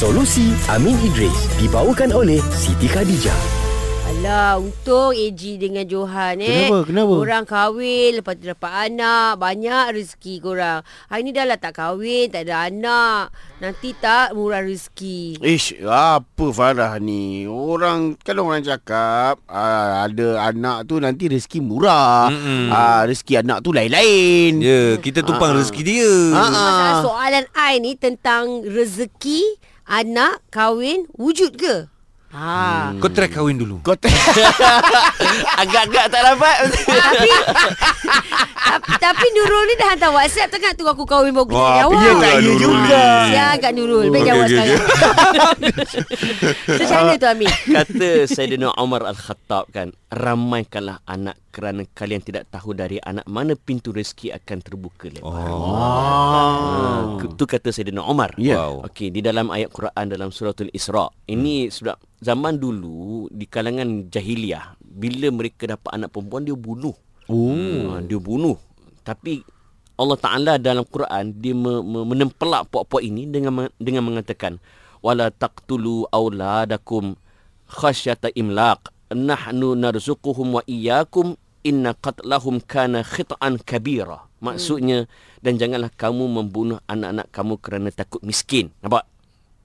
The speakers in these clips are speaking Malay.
Solusi Amin Idris dibawakan oleh Siti Khadijah. Alah, untung AG dengan Johan eh. Kenapa? Kenapa? Korang kahwin, lepas tu dapat anak. Banyak rezeki korang. Hari ni dah lah tak kahwin, tak ada anak. Nanti tak murah rezeki. Ish, apa Farah ni? Orang kan orang cakap aa, ada anak tu nanti rezeki murah. Ah rezeki anak tu lain-lain. Ya, kita tumpang rezeki dia. Ah, Masalah soalan I ni tentang rezeki, anak, kahwin, wujud ke? Ha. Kau try kahwin dulu. Kau t- agak-agak tak dapat. tapi, tapi tapi Nurul ni dah hantar WhatsApp tengah tu aku kahwin baru Wah, kita jawab. ya tak, ya juga. Ya agak Nurul. Baik jawab sekarang. Macam mana tu Amin? Kata Sayyidina Umar Al-Khattab kan Ramaikanlah anak kerana kalian tidak tahu dari anak mana pintu rezeki akan terbuka lebar. Oh. Ha, itu kata Sayyidina Umar. Ya. Wow. Okey, di dalam ayat Quran dalam suratul Isra. Ini sudah zaman dulu di kalangan jahiliah bila mereka dapat anak perempuan dia bunuh. Oh. Dia bunuh. Tapi Allah Taala dalam Quran dia me, me, menempelak puak-puak ini dengan me- dengan mengatakan wala taqtulu auladakum khasyata imlaq nahnu narzuquhum wa iyyakum inna qatlahum kana khita'an kabira maksudnya dan janganlah kamu membunuh anak-anak kamu kerana takut miskin nampak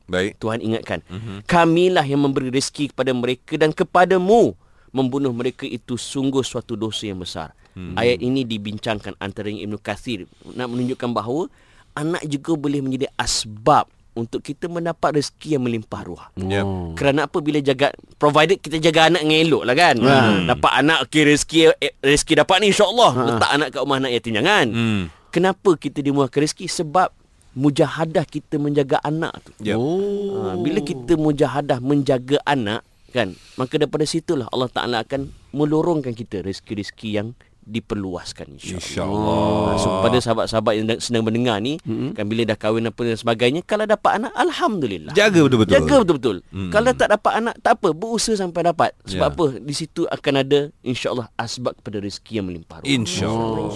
Baik. Tuhan ingatkan mm-hmm. kamilah yang memberi rezeki kepada mereka dan kepadamu membunuh mereka itu sungguh suatu dosa yang besar hmm. ayat ini dibincangkan antara Ibnu Kathir nak menunjukkan bahawa anak juga boleh menjadi asbab untuk kita mendapat rezeki yang melimpah ruah. Ya. Kerana apa bila jaga provided kita jaga anak dengan elok lah kan. Hmm. Dapat anak okay, rezeki eh, rezeki dapat ni insya-Allah. Ha. Letak anak kat rumah anak yatim jangan. Hmm. Kenapa kita dimurahkan rezeki? Sebab mujahadah kita menjaga anak tu. Ya. Oh. Ha, bila kita mujahadah menjaga anak kan, maka daripada situlah Allah Taala akan melorongkan kita rezeki-rezeki yang diperluaskan insya-Allah. InsyaAllah. Ha, so pada sahabat-sahabat yang sedang mendengar ni mm-hmm. kan bila dah kahwin apa dan sebagainya kalau dapat anak alhamdulillah. Jaga betul-betul. Jaga betul-betul. Hmm. Kalau tak dapat anak tak apa, berusaha sampai dapat. Sebab Ya. apa? Di situ akan ada insya-Allah asbab kepada rezeki yang melimpah ruah. InsyaAllah.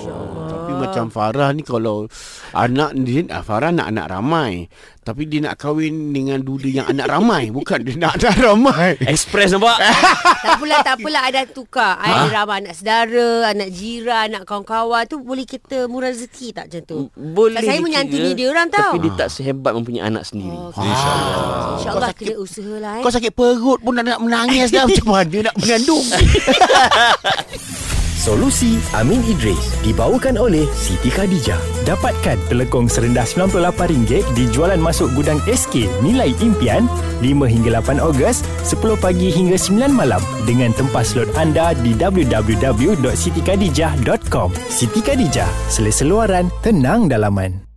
Tapi macam Farah ni kalau anak dia ah, Farah nak anak ramai. Tapi dia nak kahwin dengan dula yang anak ramai, bukan dia nak anak ramai. Express nampak? tak pula tak pula ada tukar. Ha? Ada ramai anak saudara, anak jiran, anak kawan-kawan tu boleh kita murah rezeki tak macam tu? Boleh saya menyantuni dia orang tau. Tapi dia tak sehebat mempunyai anak sendiri. Oh, InsyaAllah. InsyaAllah kena usaha lah eh. Kau sakit perut pun dah nak menangis dah macam mana nak mengandung. Solusi Amin Idris dibawakan oleh Siti Khadijah. Dapatkan telekong serendah RM98 di jualan masuk gudang SK nilai impian 5 hingga 8 Ogos 10 pagi hingga 9 malam dengan tempah slot anda di www.sitikadijah.com. Siti Khadijah, selesa luaran, tenang dalaman.